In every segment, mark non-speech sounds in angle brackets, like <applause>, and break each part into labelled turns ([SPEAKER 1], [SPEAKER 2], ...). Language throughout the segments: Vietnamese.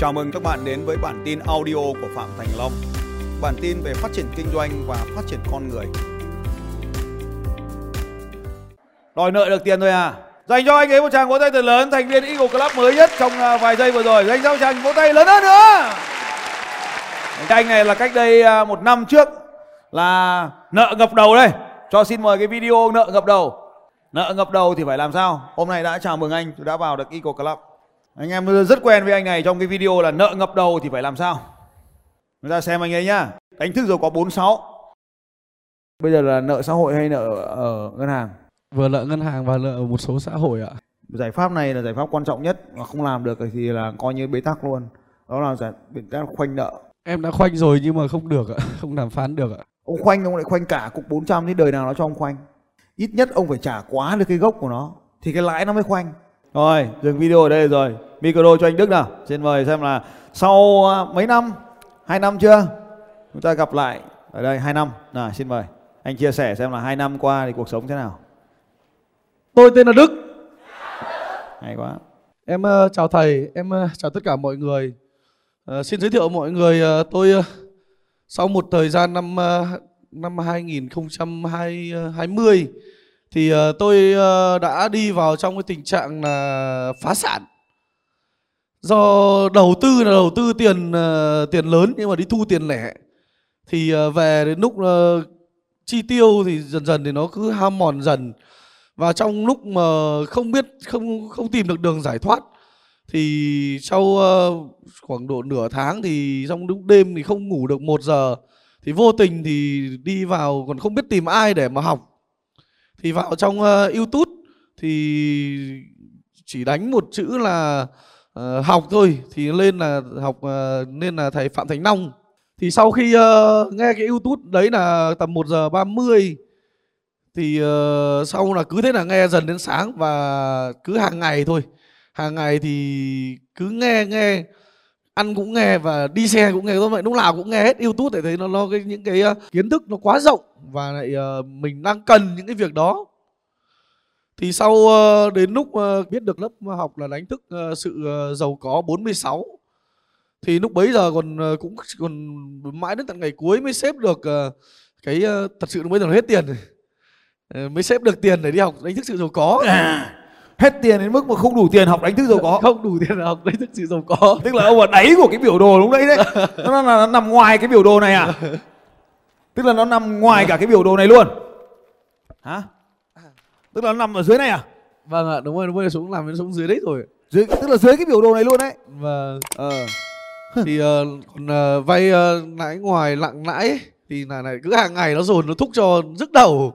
[SPEAKER 1] Chào mừng các bạn đến với bản tin audio của Phạm Thành Long. Bản tin về phát triển kinh doanh và phát triển con người. Đòi nợ được tiền thôi à? Dành cho anh ấy một tràng vỗ tay thật lớn, thành viên Eagle Club mới nhất trong à, vài giây vừa rồi. Dành cho một tràng vỗ tay lớn hơn nữa. Cái anh này là cách đây à, một năm trước là nợ ngập đầu đây. Cho xin mời cái video nợ ngập đầu. Nợ ngập đầu thì phải làm sao? Hôm nay đã chào mừng anh, tôi đã vào được Eagle Club. Anh em rất quen với anh này trong cái video là nợ ngập đầu thì phải làm sao? Chúng ta xem anh ấy nhá. Đánh thức rồi có 46. Bây giờ là nợ xã hội hay nợ ở ngân hàng?
[SPEAKER 2] vừa nợ ngân hàng và nợ một số xã hội ạ
[SPEAKER 1] Giải pháp này là giải pháp quan trọng nhất mà không làm được thì là coi như bế tắc luôn. Đó là giải biện pháp khoanh nợ.
[SPEAKER 2] em đã khoanh rồi nhưng mà không được ạ <laughs> không đàm phán được ạ
[SPEAKER 1] Ông khoanh ông lại khoanh cả cục 400 thì đời nào nó cho ông khoanh. Ít nhất ông phải trả quá được cái gốc của nó thì cái lãi nó mới khoanh. Rồi, dừng video ở đây rồi. Micro cho anh Đức nào. Xin mời xem là sau à, mấy năm, hai năm chưa? Chúng ta gặp lại ở đây hai năm. Nào, xin mời. Anh chia sẻ xem là hai năm qua thì cuộc sống thế nào.
[SPEAKER 2] tôi tên là đức
[SPEAKER 1] Hay quá.
[SPEAKER 2] em ờ, chào thầy em ờ, chào tất cả mọi người Ờ, xin giới thiệu mọi người tôi sau một thời gian năm năm 2020 thì tôi đã đi vào trong cái tình trạng là phá sản do đầu tư là đầu tư tiền ờ, tiền lớn nhưng mà đi thu tiền lẻ. Thì ờ, về đến lúc ờ, chi tiêu thì dần dần thì nó cứ ham mòn dần. Và trong lúc mà không biết, không không tìm được đường giải thoát, thì sau khoảng độ nửa tháng thì trong lúc đêm thì không ngủ được một giờ, thì vô tình thì đi vào còn không biết tìm ai để mà học. Thì vào trong YouTube thì chỉ đánh một chữ là uh, học thôi thì lên là học uh, nên là thầy Phạm Thành Long. Thì sau khi uh, nghe cái YouTube đấy là tầm 1 giờ 30 thì uh, sau là cứ thế là nghe dần đến sáng và cứ hàng ngày thôi. Hàng ngày thì cứ nghe nghe ăn cũng nghe và đi xe cũng nghe. Thôi vậy lúc nào cũng nghe hết YouTube để thấy nó nó cái những cái uh, kiến thức nó quá rộng và lại uh, mình đang cần những cái việc đó thì sau ờ, đến lúc ờ, biết được lớp học là đánh thức ờ, sự giàu có 46 thì lúc bấy giờ còn cũng còn mãi đến tận ngày cuối mới xếp được cái thật sự lúc bấy giờ nó hết tiền mới xếp được tiền để đi học đánh thức sự giàu có
[SPEAKER 1] À, hết tiền đến mức mà không đủ tiền học đánh thức giàu có.
[SPEAKER 2] không đủ tiền học đánh thức sự giàu có <laughs>
[SPEAKER 1] Tức là ông ở đáy của cái biểu đồ lúc đấy đấy. <laughs> Nó, là nó nằm ngoài cái biểu đồ này à? <laughs> Tức là nó nằm ngoài cả cái biểu đồ này luôn. Hả? Tức là nó nằm ở dưới này à?
[SPEAKER 2] vâng ạ đúng rồi đúng rồi xuống làm đến xuống dưới đấy rồi
[SPEAKER 1] Dưới tức là dưới cái biểu đồ này luôn đấy.
[SPEAKER 2] và
[SPEAKER 1] Ờ.
[SPEAKER 2] thì ờ, còn ờ, vay ờ, lãi ngoài lặng lãi ấy, thì là này cứ hàng ngày nó dồn nó thúc cho rức đầu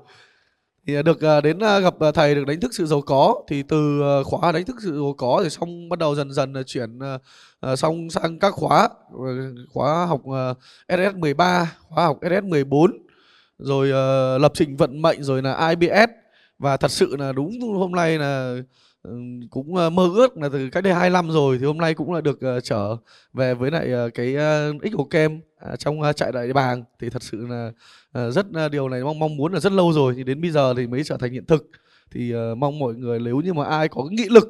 [SPEAKER 2] thì ờ, được ờ, đến ờ, gặp ờ, thầy được đánh thức sự giàu có thì từ ờ, khóa đánh thức sự giàu có thì xong bắt đầu dần dần là chuyển ờ, ờ, xong sang các khóa ờ, khóa học ờ, SS 13 khóa học SS 14 rồi ờ, lập trình vận mệnh rồi là IBS và thật sự là đúng hôm nay là ừ, cũng ờ, mơ ước là từ cách đây hai năm rồi thì hôm nay cũng là được ờ, trở về với lại ờ, cái x của kem à, trong trại đại bàng. Thì thật sự là rất điều này mong mong muốn là rất lâu rồi. Thì đến bây giờ thì mới trở thành hiện thực. Thì mong mọi người nếu như mà ai có nghị lực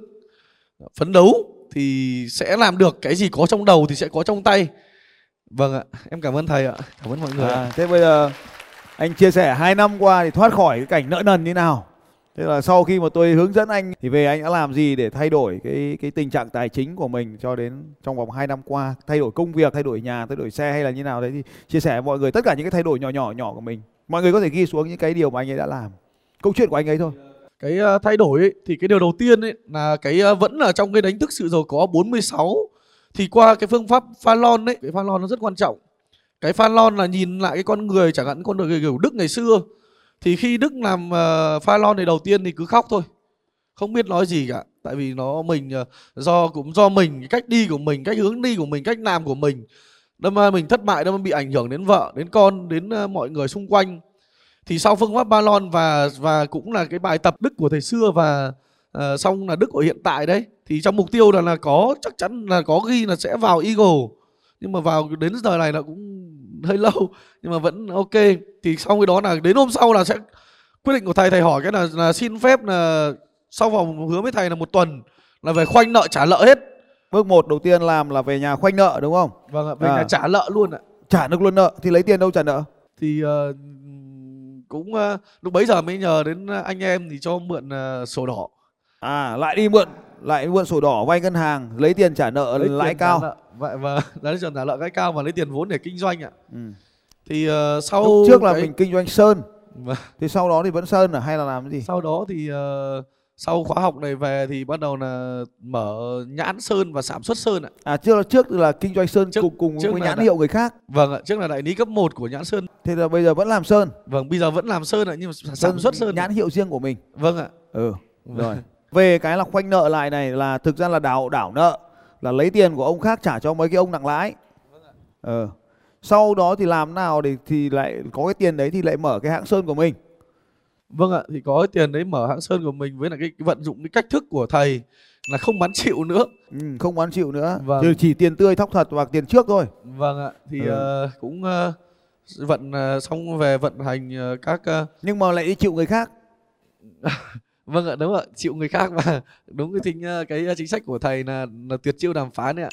[SPEAKER 2] phấn đấu thì sẽ làm được cái gì có trong đầu thì sẽ có trong tay. Vâng ạ. Em cảm ơn thầy ạ. Cảm ơn mọi người.
[SPEAKER 1] À, thế bây giờ anh chia sẻ hai năm qua thì thoát khỏi cái cảnh nợ nần như nào? Thế là sau khi mà tôi hướng dẫn anh thì về anh đã làm gì để thay đổi cái cái tình trạng tài chính của mình cho đến trong vòng 2 năm qua, thay đổi công việc, thay đổi nhà, thay đổi xe hay là như nào đấy thì chia sẻ với mọi người tất cả những cái thay đổi nhỏ nhỏ nhỏ của mình. Mọi người có thể ghi xuống những cái điều mà anh ấy đã làm. Câu chuyện của anh ấy thôi.
[SPEAKER 2] cái ờ, thay đổi ấy, thì cái điều đầu tiên ấy là cái ờ, vẫn là trong cái đánh thức sự giàu có 46 thì qua cái phương pháp pha lon ấy cái pha lon nó rất quan trọng cái pha lon là nhìn lại cái con người chẳng hạn con người kiểu Đức ngày xưa thì khi Đức làm ờ, uh, pha lon thì đầu tiên thì cứ khóc thôi. Không biết nói gì cả. Tại vì nó mình uh, do cũng do mình cái cách đi của mình cách hướng đi của mình cách làm của mình. Đâm ra mình thất bại đâm ra bị ảnh hưởng đến vợ đến con đến uh, mọi người xung quanh. Thì sau phương pháp Balon và và cũng là cái bài tập đức của thầy xưa và uh, xong là đức của hiện tại đấy thì trong mục tiêu là là có chắc chắn là có ghi là sẽ vào Eagle. Nhưng mà vào đến giờ này là cũng hơi lâu nhưng mà vẫn ok. Thì sau cái đó là đến hôm sau là sẽ quyết định của thầy thầy hỏi cái là, là xin phép là sau vòng hứa với thầy là một tuần là về khoanh nợ trả nợ hết.
[SPEAKER 1] Bước một đầu tiên làm là về nhà khoanh nợ đúng không?
[SPEAKER 2] Vâng ạ về
[SPEAKER 1] À.
[SPEAKER 2] nhà trả nợ luôn ạ.
[SPEAKER 1] Trả được luôn nợ thì lấy tiền đâu trả nợ?
[SPEAKER 2] Thì ờ, cũng ờ, lúc bấy giờ mới nhờ đến anh em thì cho mượn ờ, sổ đỏ
[SPEAKER 1] à lại đi mượn lại mượn sổ đỏ vay ngân hàng lấy tiền trả nợ
[SPEAKER 2] lấy
[SPEAKER 1] lãi cao.
[SPEAKER 2] nợ. và và <laughs> lấy tiền trả nợ lãi cao và lấy tiền vốn để kinh doanh ạ.
[SPEAKER 1] Ừ.
[SPEAKER 2] thì ờ, sau
[SPEAKER 1] lúc trước là
[SPEAKER 2] cái-
[SPEAKER 1] mình kinh doanh sơn.
[SPEAKER 2] Vâng. <laughs>
[SPEAKER 1] thì sau đó thì vẫn sơn à hay là làm cái gì?
[SPEAKER 2] Sau đó thì ờ, sau khóa học này về thì bắt đầu là mở nhãn sơn và sản xuất sơn ạ.
[SPEAKER 1] À trước trước là kinh doanh sơn
[SPEAKER 2] Trước-
[SPEAKER 1] cùng cùng
[SPEAKER 2] trước
[SPEAKER 1] với
[SPEAKER 2] là
[SPEAKER 1] nhãn
[SPEAKER 2] đã-
[SPEAKER 1] hiệu người khác.
[SPEAKER 2] Vâng ạ trước là đại lý cấp 1 của nhãn sơn.
[SPEAKER 1] Thế là bây giờ vẫn làm sơn.
[SPEAKER 2] Vâng bây giờ vẫn làm sơn ạ nhưng mà sản xuất sơn
[SPEAKER 1] nhãn hiệu riêng của mình.
[SPEAKER 2] Vâng ạ.
[SPEAKER 1] Ừ rồi <laughs> về cái là khoanh nợ lại này là thực ra là đảo đảo nợ là lấy tiền của ông khác trả cho mấy cái ông nặng lãi ờ sau đó thì làm nào để thì lại có cái tiền đấy thì lại mở cái hãng sơn của mình
[SPEAKER 2] Vâng ạ, thì có cái tiền đấy mở hãng sơn của mình với là cái, cái vận dụng cái cách thức của thầy là không bán chịu nữa.
[SPEAKER 1] ừ, không bán chịu nữa
[SPEAKER 2] Vâng.
[SPEAKER 1] Chứ chỉ tiền tươi thóc thật và tiền trước thôi
[SPEAKER 2] Vâng ạ, thì
[SPEAKER 1] Ừ.
[SPEAKER 2] ờ, cũng ờ, vận ờ, xong về vận hành ờ, các ờ,
[SPEAKER 1] nhưng mà lại đi chịu người khác <laughs>
[SPEAKER 2] vâng ạ đúng ạ, chịu người khác và <laughs> đúng cái chính cái chính sách của thầy là, là tuyệt chiêu đàm phán đấy ạ.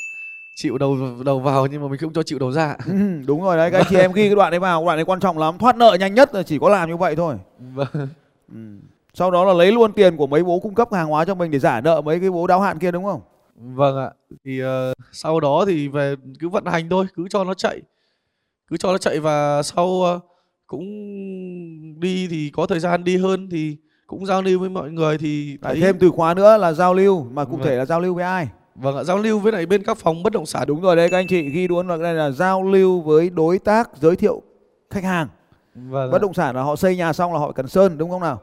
[SPEAKER 2] Chịu đầu đầu vào nhưng mà mình không cho chịu đầu ra. <laughs>
[SPEAKER 1] ừ, đúng rồi đấy các anh chị em ghi cái đoạn đấy vào đoạn này quan trọng lắm thoát nợ nhanh nhất là chỉ có làm như vậy thôi
[SPEAKER 2] Vâng.
[SPEAKER 1] ừ. sau đó là lấy luôn tiền của mấy bố cung cấp hàng hóa cho mình để trả nợ mấy cái bố đáo hạn kia đúng không
[SPEAKER 2] Vâng ạ. Thì ờ, sau đó thì về cứ vận hành thôi, cứ cho nó chạy. Cứ cho nó chạy và sau ờ, cũng đi thì có thời gian đi hơn thì cũng giao lưu với mọi người thì thấy
[SPEAKER 1] thêm từ khóa nữa là giao lưu mà cụ
[SPEAKER 2] Vâng.
[SPEAKER 1] thể là giao lưu với ai
[SPEAKER 2] vâng ạ, giao lưu với lại bên các phòng bất động sản.
[SPEAKER 1] đúng rồi đấy các anh chị ghi luôn là đây là giao lưu với đối tác giới thiệu khách hàng
[SPEAKER 2] Vâng ạ.
[SPEAKER 1] bất động sản là họ xây nhà xong là họ cần sơn đúng không nào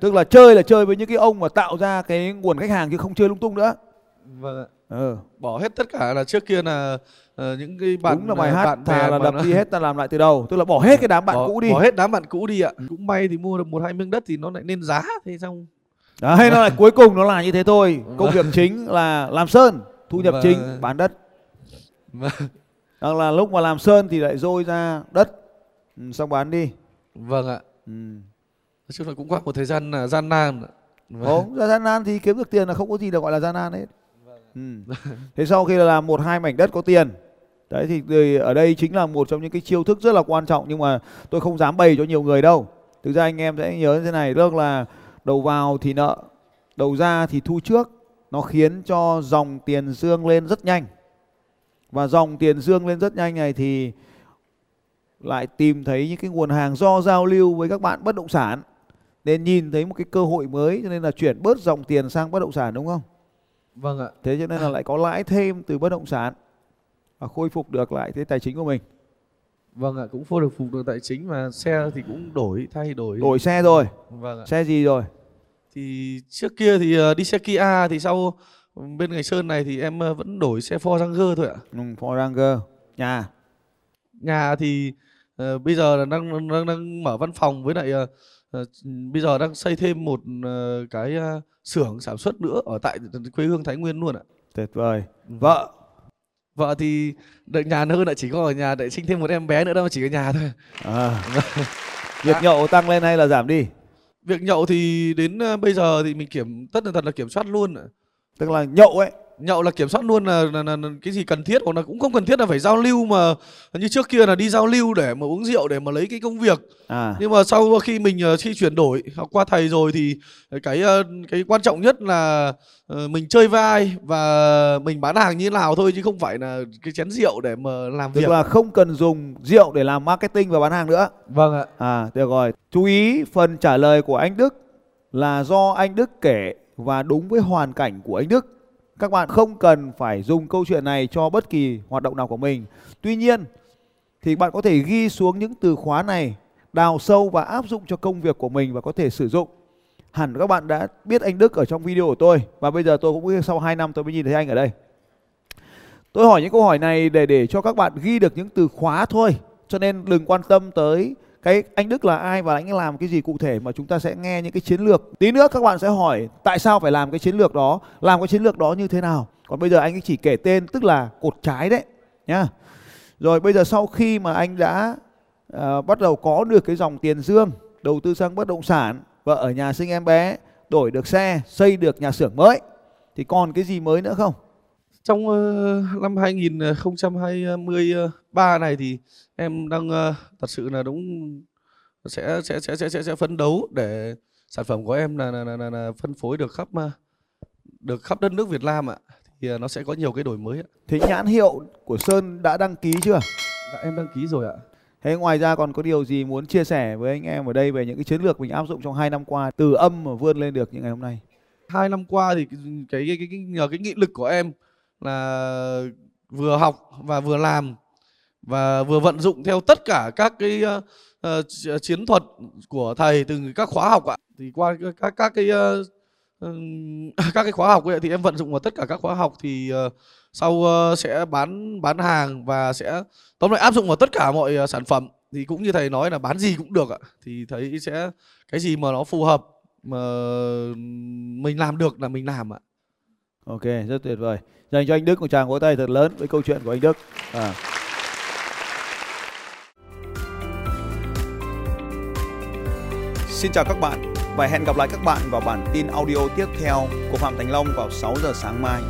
[SPEAKER 1] tức là chơi là chơi với những cái ông mà tạo ra cái nguồn khách hàng chứ không chơi lung tung nữa
[SPEAKER 2] Vâng ạ.
[SPEAKER 1] Ừ.
[SPEAKER 2] Bỏ hết tất cả là trước kia là ờ, những cái bạn
[SPEAKER 1] đúng là bài
[SPEAKER 2] ờ,
[SPEAKER 1] hát
[SPEAKER 2] bạn
[SPEAKER 1] thà là đập
[SPEAKER 2] nó-
[SPEAKER 1] đi hết ta làm lại từ đầu tức là bỏ hết cái đám bạn
[SPEAKER 2] bỏ,
[SPEAKER 1] cũ đi
[SPEAKER 2] Bỏ hết đám bạn cũ đi ạ. Cũng may thì mua được một hai miếng đất thì nó lại lên giá thế xong
[SPEAKER 1] đấy nó lại <laughs> cuối cùng nó là như thế thôi công việc chính là làm sơn thu nhập
[SPEAKER 2] Vâng.
[SPEAKER 1] chính bán đất
[SPEAKER 2] Vâng.
[SPEAKER 1] hoặc là lúc mà làm sơn thì lại dôi ra đất ừ, xong bán đi
[SPEAKER 2] Vâng ạ.
[SPEAKER 1] ừ.
[SPEAKER 2] Nói chung là cũng qua một thời gian là gian nan.
[SPEAKER 1] Ồ, ra gian nan thì kiếm được tiền là không có gì được gọi là gian nan hết. Ừ. <laughs> Thế sau khi là làm một hai mảnh đất có tiền, đấy thì thì ở đây chính là một trong những cái chiêu thức rất là quan trọng nhưng mà tôi không dám bày cho nhiều người đâu. Thực ra anh em sẽ nhớ như thế này, tức là đầu vào thì nợ, đầu ra thì thu trước, nó khiến cho dòng tiền dương lên rất nhanh. Và dòng tiền dương lên rất nhanh này thì lại tìm thấy những cái nguồn hàng do giao lưu với các bạn bất động sản nên nhìn thấy một cái cơ hội mới cho nên là chuyển bớt dòng tiền sang bất động sản đúng không?
[SPEAKER 2] Vâng ạ.
[SPEAKER 1] Thế cho nên là lại có lãi thêm từ bất động sản và khôi phục được lại cái tài chính của mình.
[SPEAKER 2] Vâng ạ, cũng phô được phục được tài chính và xe thì cũng đổi thay đổi.
[SPEAKER 1] Đổi xe rồi,
[SPEAKER 2] Vâng ạ.
[SPEAKER 1] xe gì rồi?
[SPEAKER 2] Thì trước kia thì ờ, đi xe Kia thì sau bên ngày Sơn này thì em ờ, vẫn đổi xe Ford Ranger thôi ạ.
[SPEAKER 1] Ừ, Ford Ranger, nhà.
[SPEAKER 2] Nhà thì ờ, bây giờ là đang, đang đang mở văn phòng với lại ờ, bây giờ đang xây thêm một ờ, cái ờ, xưởng sản xuất nữa ở tại quê hương Thái Nguyên luôn ạ.
[SPEAKER 1] Tuyệt vời. Vợ,
[SPEAKER 2] Vợ thì đợi nhà hơn lại chỉ có ở nhà để sinh thêm một em bé nữa đâu chỉ ở nhà thôi.
[SPEAKER 1] à. <laughs> việc nhậu tăng lên hay là giảm đi?
[SPEAKER 2] Việc nhậu thì đến ờ, bây giờ thì mình kiểm tất là thật là kiểm soát luôn.
[SPEAKER 1] Tức là nhậu ấy,
[SPEAKER 2] nhậu là kiểm soát luôn là, là, là, là cái gì cần thiết hoặc là cũng không cần thiết là phải giao lưu mà như trước kia là đi giao lưu để mà uống rượu để mà lấy cái công việc
[SPEAKER 1] à
[SPEAKER 2] nhưng mà sau khi mình ờ, khi chuyển đổi học qua thầy rồi thì cái ờ, cái quan trọng nhất là ờ, mình chơi với ai và mình bán hàng như thế nào thôi chứ không phải là cái chén rượu để mà làm
[SPEAKER 1] tức
[SPEAKER 2] việc
[SPEAKER 1] là không cần dùng rượu để làm marketing và bán hàng nữa.
[SPEAKER 2] vâng ạ
[SPEAKER 1] À, được rồi. Chú ý phần trả lời của anh Đức là do anh Đức kể và đúng với hoàn cảnh của anh Đức. Các bạn không cần phải dùng câu chuyện này cho bất kỳ hoạt động nào của mình. Tuy nhiên thì bạn có thể ghi xuống những từ khóa này, đào sâu và áp dụng cho công việc của mình và có thể sử dụng. Hẳn các bạn đã biết anh Đức ở trong video của tôi và bây giờ tôi cũng sau 2 năm tôi mới nhìn thấy anh ở đây. Tôi hỏi những câu hỏi này để để cho các bạn ghi được những từ khóa thôi. Cho nên đừng quan tâm tới cái anh Đức là ai và anh ấy làm cái gì cụ thể mà chúng ta sẽ nghe những cái chiến lược. Tí nữa các bạn sẽ hỏi tại sao phải làm cái chiến lược đó, làm cái chiến lược đó như thế nào. Còn bây giờ anh ấy chỉ kể tên tức là cột trái đấy nhá. Rồi bây giờ sau khi mà anh đã uh, bắt đầu có được cái dòng tiền dương, đầu tư sang bất động sản, vợ ở nhà sinh em bé, đổi được xe, xây được nhà xưởng mới thì còn cái gì mới nữa không?
[SPEAKER 2] Trong uh, năm 2023 này thì em đang uh, thật sự là đúng sẽ sẽ sẽ sẽ sẽ, sẽ phấn đấu để sản phẩm của em là, là, là, là, là phân phối được khắp uh, được khắp đất nước Việt Nam ạ. Thì nó sẽ có nhiều cái đổi mới ạ.
[SPEAKER 1] Thế nhãn hiệu của Sơn đã đăng ký chưa?
[SPEAKER 2] Dạ em đăng ký rồi ạ.
[SPEAKER 1] Thế ngoài ra còn có điều gì muốn chia sẻ với anh em ở đây về những cái chiến lược mình áp dụng trong hai năm qua từ âm mà vươn lên được như ngày hôm nay?
[SPEAKER 2] Hai năm qua thì cái cái cái, cái nhờ cái nghị lực của em là vừa học và vừa làm và vừa vận dụng theo tất cả các cái uh, chiến thuật của thầy từ các khóa học ạ. Thì qua các các cái uh, <laughs> các cái khóa học ấy, thì em vận dụng vào tất cả các khóa học thì uh, sau uh, sẽ bán bán hàng và sẽ tóm lại áp dụng vào tất cả mọi uh, sản phẩm. Thì cũng như thầy nói là bán gì cũng được ạ. Thì thấy sẽ cái gì mà nó phù hợp mà mình làm được là mình làm ạ
[SPEAKER 1] ok, rất tuyệt vời dành cho anh Đức một tràng vỗ tay thật lớn với câu chuyện của anh Đức à.
[SPEAKER 3] Xin chào các bạn và hẹn gặp lại các bạn vào bản tin audio tiếp theo của Phạm Thành Long vào 6 giờ sáng mai.